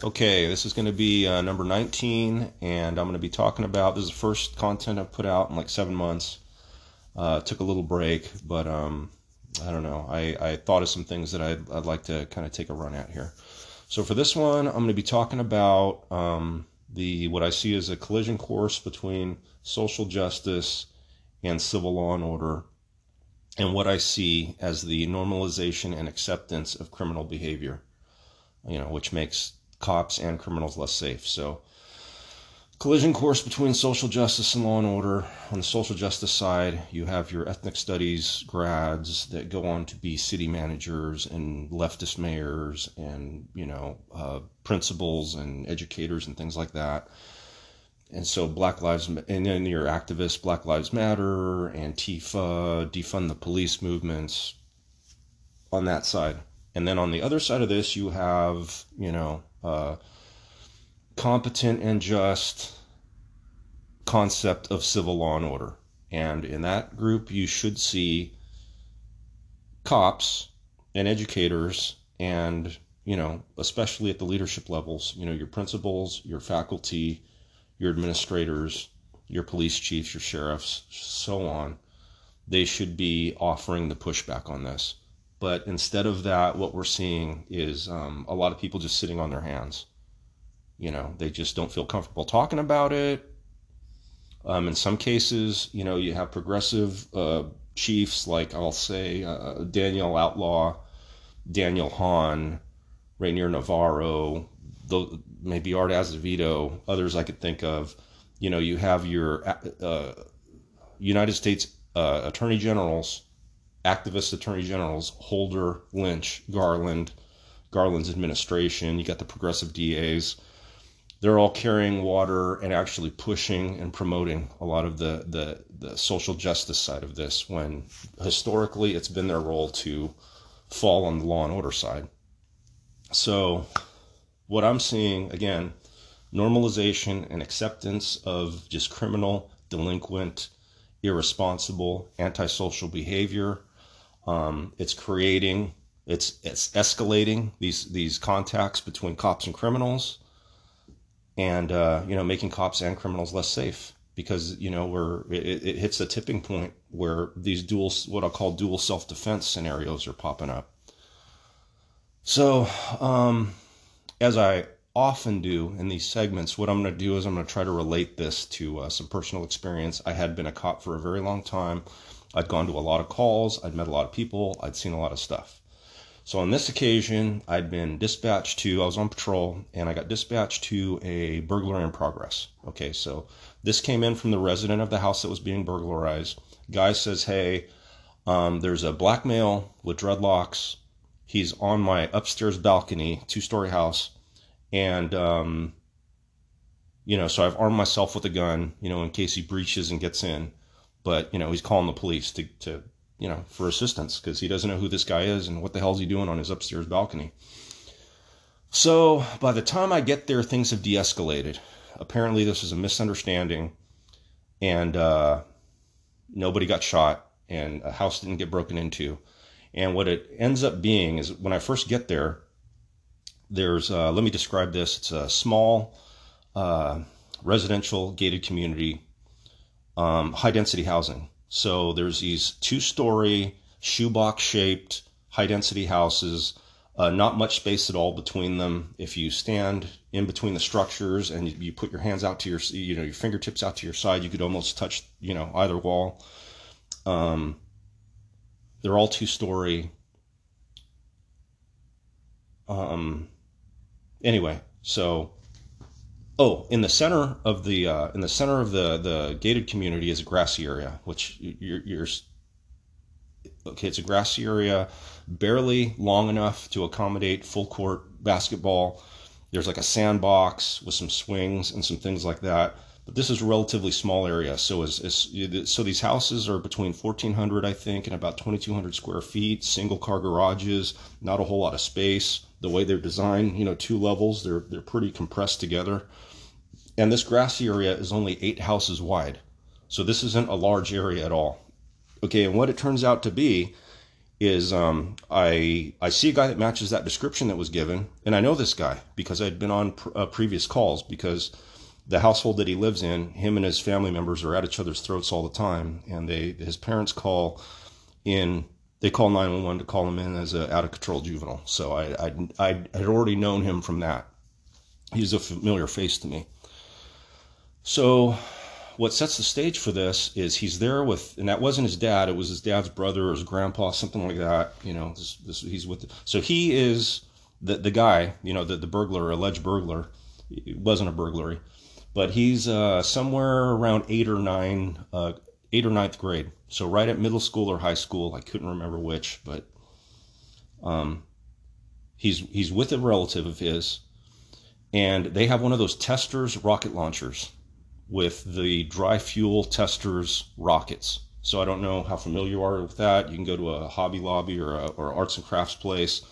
Okay, this is going to be uh, number 19, and I'm going to be talking about this is the first content I've put out in like seven months. Uh, took a little break, but um, I don't know. I, I thought of some things that I'd, I'd like to kind of take a run at here. So for this one, I'm going to be talking about um, the what I see as a collision course between social justice and civil law and order, and what I see as the normalization and acceptance of criminal behavior. You know, which makes cops and criminals less safe. So, collision course between social justice and law and order. On the social justice side, you have your ethnic studies grads that go on to be city managers and leftist mayors and, you know, uh, principals and educators and things like that. And so Black Lives, and then your activists, Black Lives Matter, Antifa, defund the police movements on that side. And then on the other side of this, you have, you know, uh, competent and just concept of civil law and order. And in that group, you should see cops and educators and, you know, especially at the leadership levels, you know, your principals, your faculty, your administrators, your police chiefs, your sheriffs, so on. They should be offering the pushback on this. But instead of that, what we're seeing is um, a lot of people just sitting on their hands. You know, they just don't feel comfortable talking about it. Um, in some cases, you know, you have progressive uh, chiefs like I'll say uh, Daniel Outlaw, Daniel Hahn, Rainier Navarro, the, maybe Art Acevedo, others I could think of. You know, you have your uh, United States uh, attorney generals activist attorney generals Holder, Lynch, Garland, Garland's administration. You got the progressive DAs. They're all carrying water and actually pushing and promoting a lot of the, the, the social justice side of this when historically it's been their role to fall on the law and order side. So, what I'm seeing again, normalization and acceptance of just criminal, delinquent, irresponsible, antisocial behavior um, it's creating, it's it's escalating these these contacts between cops and criminals, and uh, you know making cops and criminals less safe because you know we're it, it hits a tipping point where these dual what I'll call dual self defense scenarios are popping up. So, um, as I often do in these segments, what I'm going to do is I'm going to try to relate this to uh, some personal experience. I had been a cop for a very long time. I'd gone to a lot of calls, I'd met a lot of people, I'd seen a lot of stuff. So on this occasion, I'd been dispatched to, I was on patrol, and I got dispatched to a burglary in progress. Okay, so this came in from the resident of the house that was being burglarized. Guy says, hey, um, there's a black male with dreadlocks. He's on my upstairs balcony, two story house. And, um, you know, so I've armed myself with a gun, you know, in case he breaches and gets in but you know he's calling the police to, to you know for assistance because he doesn't know who this guy is and what the hell is he doing on his upstairs balcony. So by the time i get there things have de-escalated. Apparently this is a misunderstanding and uh, nobody got shot and a house didn't get broken into. And what it ends up being is when i first get there there's uh, let me describe this. It's a small uh, residential gated community um, high density housing. So there's these two story shoebox shaped high density houses. Uh, not much space at all between them. If you stand in between the structures and you, you, put your hands out to your, you know, your fingertips out to your side, you could almost touch, you know, either wall. Um, they're all two story. Um, anyway, so Oh, in the center of the uh, in the center of the the gated community is a grassy area, which you're, you're okay. It's a grassy area, barely long enough to accommodate full court basketball. There's like a sandbox with some swings and some things like that. But this is a relatively small area, so is, is so these houses are between 1,400, I think, and about 2,200 square feet. Single car garages, not a whole lot of space. The way they're designed, you know, two levels, they're they're pretty compressed together. And this grassy area is only eight houses wide. So this isn't a large area at all. Okay, and what it turns out to be is um, I I see a guy that matches that description that was given, and I know this guy because I'd been on pr- uh, previous calls because the household that he lives in, him and his family members are at each other's throats all the time, and they his parents call in they call 911 to call him in as an out of control juvenile. So I, I I had already known him from that. He's a familiar face to me. So what sets the stage for this is he's there with, and that wasn't his dad. It was his dad's brother or his grandpa, something like that. You know, this, this, he's with. So he is the the guy. You know, the the burglar, alleged burglar. It wasn't a burglary, but he's uh, somewhere around eight or nine, uh, eight or ninth grade. So right at middle school or high school. I couldn't remember which, but um, he's he's with a relative of his, and they have one of those Testors rocket launchers with the dry fuel Testors rockets. So I don't know how familiar you are with that. You can go to a Hobby Lobby or, a, or arts and crafts place,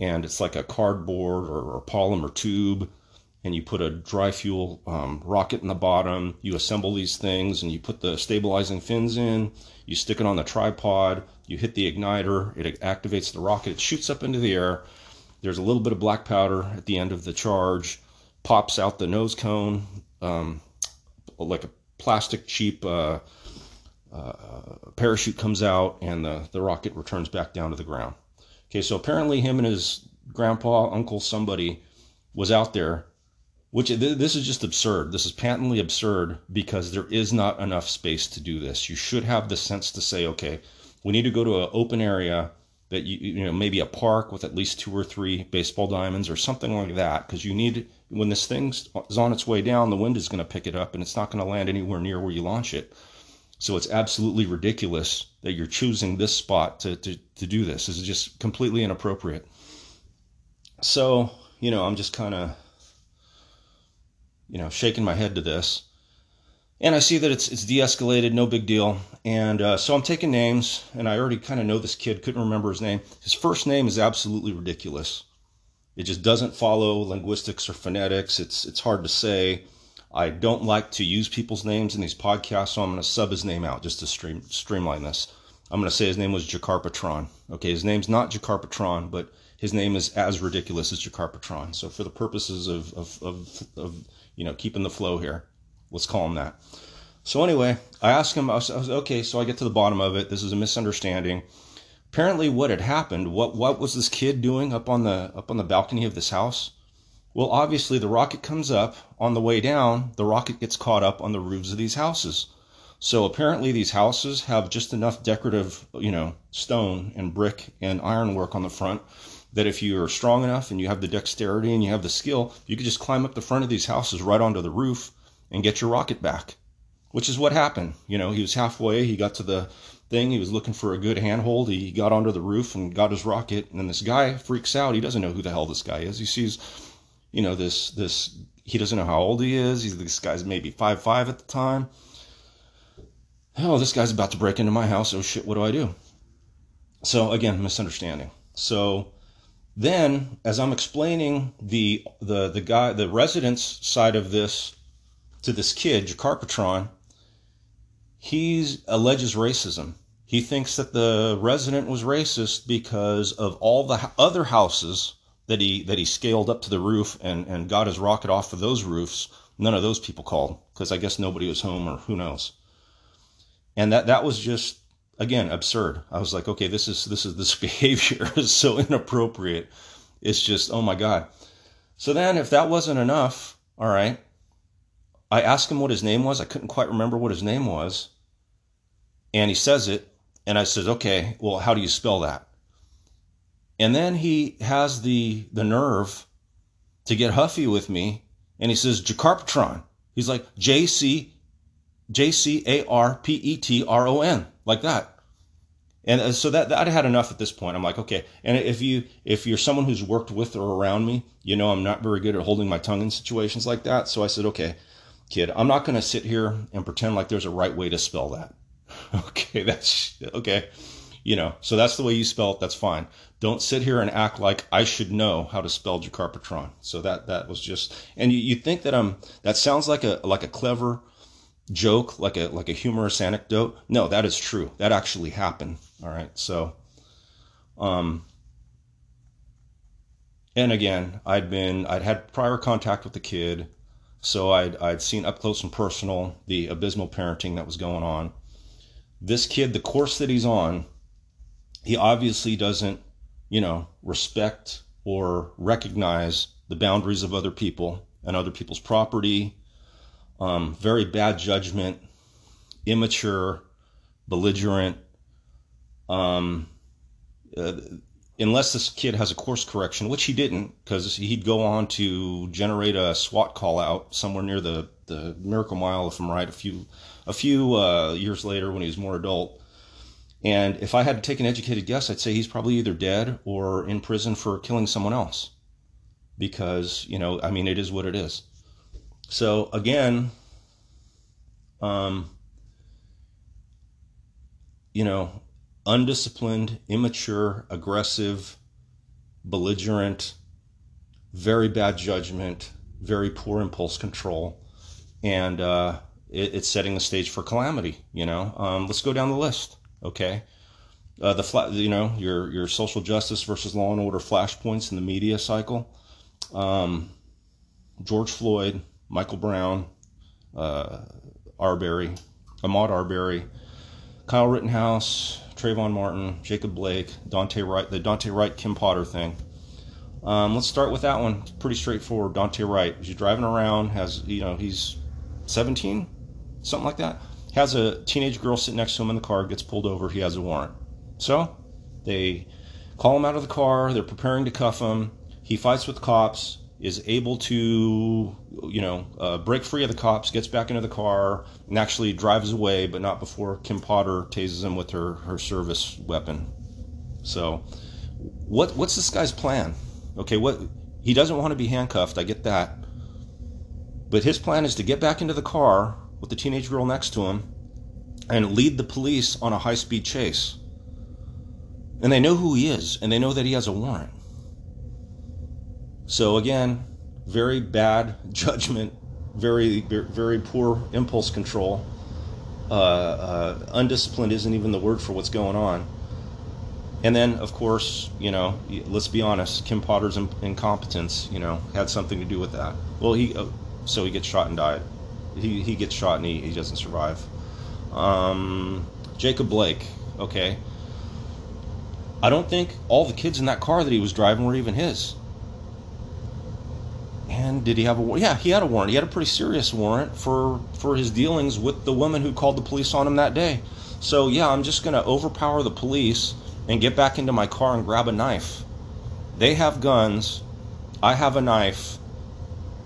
and it's like a cardboard or, a polymer tube, and you put a dry fuel um, rocket in the bottom. You assemble these things, and you put the stabilizing fins in. You stick it on the tripod. You hit the igniter. It activates the rocket. It shoots up into the air. There's a little bit of black powder at the end of the charge. Pops out the nose cone. Um, like a plastic cheap uh, uh, parachute comes out and the, the rocket returns back down to the ground. Okay, so apparently him and his grandpa, uncle, somebody was out there, which this is just absurd. This is patently absurd because there is not enough space to do this. You should have the sense to say, okay, we need to go to an open area that you you know maybe a park with at least two or three baseball diamonds or something like that because you need when this thing is on its way down the wind is going to pick it up and it's not going to land anywhere near where you launch it so it's absolutely ridiculous that you're choosing this spot to, to, to do this. This is just completely inappropriate. So, you know, I'm just kind of, you know, shaking my head to this and I see that it's it's de-escalated, no big deal. And uh, so I'm taking names, and I already kind of know this kid. Couldn't remember his name. His first name is absolutely ridiculous. It just doesn't follow linguistics or phonetics. It's it's hard to say. I don't like to use people's names in these podcasts, so I'm going to sub his name out just to stream, streamline this. I'm going to say his name was Jakar Jakarpatron. Okay, his name's not Jakar Jakarpatron, but his name is as ridiculous as Jakar Jakarpatron. So for the purposes of, of, of, of you know keeping the flow here, Let's call him that. So anyway, I asked him. I was, I was, okay. So I get to the bottom of it. This is a misunderstanding. Apparently, what had happened? What what was this kid doing up on the up on the balcony of this house? Well, obviously, the rocket comes up. On the way down, the rocket gets caught up on the roofs of these houses. So apparently, these houses have just enough decorative, you know, stone and brick and ironwork on the front that if you are strong enough and you have the dexterity and you have the skill, you could just climb up the front of these houses right onto the roof and get your rocket back, which is what happened. You know, he was halfway, he got to the thing, he was looking for a good handhold, he got onto the roof and got his rocket, and then this guy freaks out. He doesn't know who the hell this guy is. He sees, you know, this this he doesn't know how old he is. He's this guy's maybe five five at the time. Oh, this guy's about to break into my house. Oh shit, what do I do? So again, misunderstanding. So then as I'm explaining the the the guy the residence side of this to this kid, Jakarpatron, he alleges racism. He thinks that the resident was racist because of all the other houses that he that he scaled up to the roof and, and got his rocket off of those roofs. None of those people called because I guess nobody was home or who knows. And that that was just again absurd. I was like, okay, this is this is this behavior is so inappropriate. It's just oh my god. So then, if that wasn't enough, all right, I asked him what his name was. I couldn't quite remember what his name was. And he says it. And I said, okay, well, how do you spell that? And then he has the, the nerve to get huffy with me. And he says, Jacarpetron. He's like, J C J C A R P E T R O N, like that. And uh, so that, that I had enough at this point. I'm like, okay. And if you if you're someone who's worked with or around me, you know I'm not very good at holding my tongue in situations like that. So I said, okay, kid, I'm not going to sit here and pretend like there's a right way to spell that. okay, that's okay. You know, so that's the way you spell it. That's fine. Don't sit here and act like I should know how to spell Jakarpatron. So that that was just, and you, you think that I'm that sounds like a like a clever joke, like a like a humorous anecdote. No, that is true. That actually happened. All right. So Um, and again, I'd been I'd had prior contact with the kid, so I'd I'd seen up close and personal the abysmal parenting that was going on. This kid, the course that he's on, he obviously doesn't, you know, respect or recognize the boundaries of other people and other people's property. Um, very bad judgment, immature, belligerent. Um, uh, unless this kid has a course correction, which he didn't, because he'd go on to generate a SWAT call out somewhere near the, the Miracle Mile, if I'm right, a few a few uh, years later when he was more adult. And if I had to take an educated guess, I'd say he's probably either dead or in prison for killing someone else. Because, you know, I mean, it is what it is. So again, um, you know, undisciplined, immature, aggressive, belligerent, very bad judgment, very poor impulse control, and uh, it, it's setting the stage for calamity. You know, um, let's go down the list. Okay, uh, the you know your your social justice versus law and order flashpoints in the media cycle. Um, George Floyd, Michael Brown, uh, Arbery, Ahmaud Arbery, Kyle Rittenhouse, Trayvon Martin, Jacob Blake, Daunte Wright, the Daunte Wright Kim Potter thing. Um, let's start with that one. It's pretty straightforward. Daunte Wright. He's driving around, has you know he's 17, something like that. Has a teenage girl sitting next to him in the car. Gets pulled over. He has a warrant. So they call him out of the car. They're preparing to cuff him. He fights with cops is able to, you know, uh, break free of the cops, gets back into the car, and actually drives away, but not before Kim Potter tases him with her, her service weapon. So, what what's this guy's plan? Okay, what he doesn't want to be handcuffed. I get that, but his plan is to get back into the car with the teenage girl next to him and lead the police on a high speed chase. And they know who he is, and they know that he has a warrant. So again, very bad judgment, very very poor impulse control. Uh, uh, undisciplined isn't even the word for what's going on. And then, of course, you know, let's be honest, Kim Potter's incompetence, you know, had something to do with that. Well, he uh, so he gets shot and died. He he gets shot and he, he doesn't survive. Um, Jacob Blake, okay. I don't think all the kids in that car that he was driving were even his. And did he have a warrant? Yeah, he had a warrant. He had a pretty serious warrant for for his dealings with the woman who called the police on him that day. So yeah, I'm just gonna overpower the police and get back into my car and grab a knife. They have guns. I have a knife.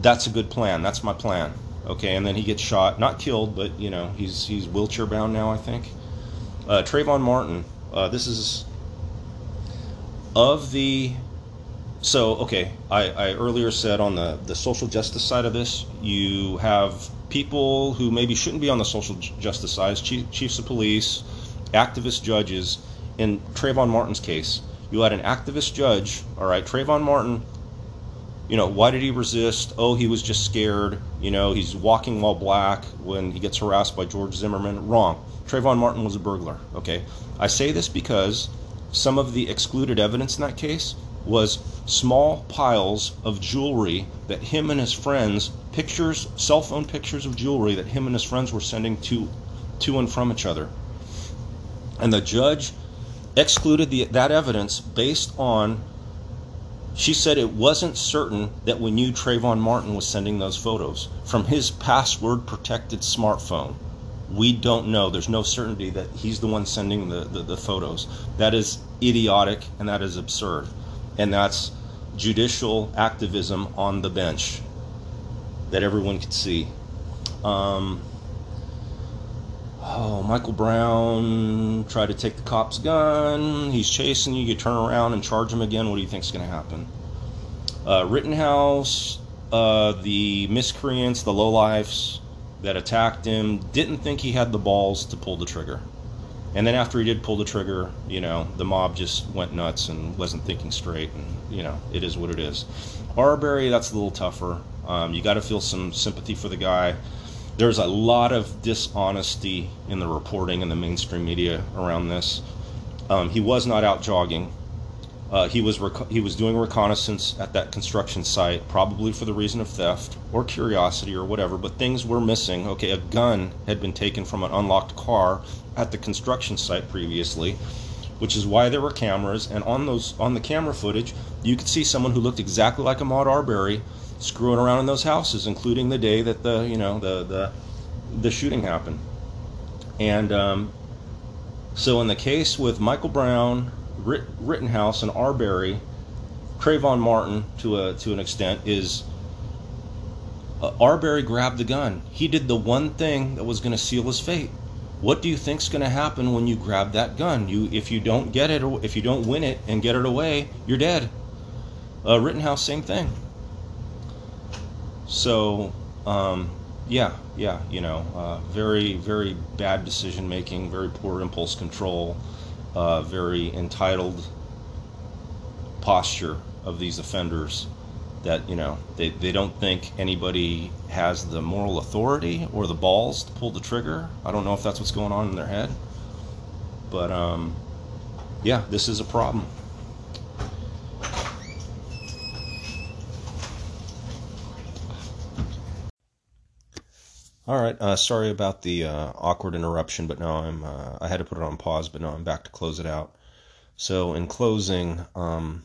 That's a good plan. That's my plan. Okay, and then he gets shot, not killed, but you know he's he's wheelchair bound now. I think. Uh, Trayvon Martin. Uh, this is of the so okay I, I earlier said on the, the social justice side of this you have people who maybe shouldn't be on the social justice side chief, chiefs of police activist judges. In Trayvon Martin's case you had an activist judge all right Trayvon Martin you know why did he resist? Oh he was just scared you know he's walking while black when he gets harassed by George Zimmerman. Wrong. Trayvon Martin was a burglar okay? I say this because some of the excluded evidence in that case was small piles of jewelry that him and his friends pictures cell phone pictures of jewelry that him and his friends were sending to to and from each other. And the judge excluded the, that evidence based on she said it wasn't certain that we knew Trayvon Martin was sending those photos from his password protected smartphone. We don't know. There's no certainty that he's the one sending the, the, the photos. That is idiotic and that is absurd and that's judicial activism on the bench that everyone could see. Um, oh, Michael Brown tried to take the cop's gun. He's chasing you. You turn around and charge him again. What do you think is going to happen? Uh, Rittenhouse, uh, the miscreants, the lowlifes that attacked him, didn't think he had the balls to pull the trigger. And then after he did pull the trigger, you know, the mob just went nuts and wasn't thinking straight. And, you know, it is what it is. Arbery, that's a little tougher. Um, you got to feel some sympathy for the guy. There's a lot of dishonesty in the reporting in the mainstream media around this. Um, he was not out jogging. Uh, he was rec- he was doing reconnaissance at that construction site, probably for the reason of theft or curiosity or whatever. But things were missing. Okay, a gun had been taken from an unlocked car at the construction site previously, which is why there were cameras. And on those on the camera footage, you could see someone who looked exactly like Ahmaud Arbery screwing around in those houses, including the day that the you know the the the shooting happened. And um, so in the case with Michael Brown Rittenhouse and Arbery, Trayvon Martin to a to an extent is uh, Arbery grabbed the gun. He did the one thing that was going to seal his fate. What do you think's going to happen when you grab that gun? You if you don't get it or if you don't win it and get it away, you're dead. Uh, Rittenhouse, same thing. So, um, yeah, yeah, you know, uh, very, very bad decision making, very poor impulse control uh, very entitled posture of these offenders that you know they, they don't think anybody has the moral authority or the balls to pull the trigger. I don't know if that's what's going on in their head. But um, yeah this is a problem All right. Uh, sorry about the uh, awkward interruption, but now I'm. Uh, I had to put it on pause, but now I'm back to close it out. So, in closing, um,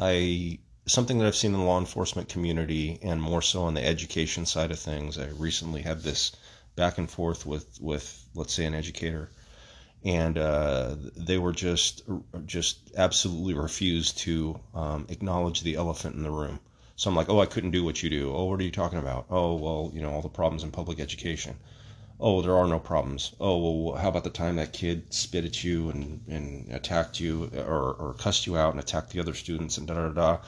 I something that I've seen in the law enforcement community, and more so on the education side of things. I recently had this back and forth with with let's say an educator, and uh, they were just just absolutely refused to um, acknowledge the elephant in the room. So I'm like, oh, I couldn't do what you do. Oh, what are you talking about? Oh, well, you know, all the problems in public education. Oh, there are no problems. Oh, well, how about the time that kid spit at you and, and attacked you or, or cussed you out and attacked the other students and da da da.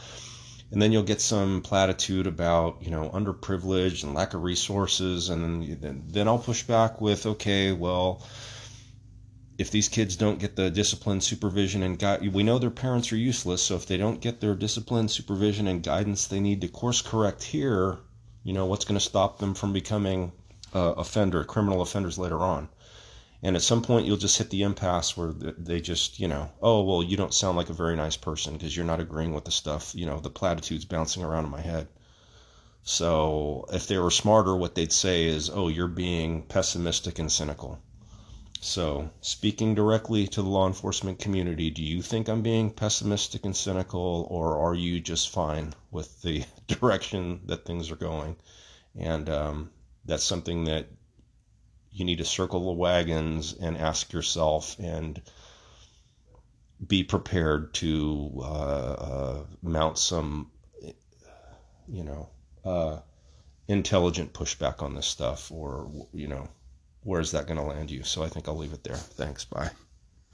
And then you'll get some platitude about, you know, underprivileged and lack of resources. And then, then I'll push back with, okay, well, if these kids don't get the discipline, supervision, and guide, we know their parents are useless. So if they don't get their discipline, supervision, and guidance they need to course correct here, you know what's going to stop them from becoming uh, offender, criminal offenders later on. And at some point, you'll just hit the impasse where they just, you know, oh well, you don't sound like a very nice person because you're not agreeing with the stuff, you know, the platitudes bouncing around in my head. So if they were smarter, what they'd say is, oh, you're being pessimistic and cynical so, speaking directly to the law enforcement community, do you think I'm being pessimistic and cynical, or are you just fine with the direction that things are going? And um, that's something that you need to circle the wagons and ask yourself and be prepared to uh, uh, mount some, you know, uh, intelligent pushback on this stuff, or you know where's that going to land you? So I think I'll leave it there. Thanks. Bye.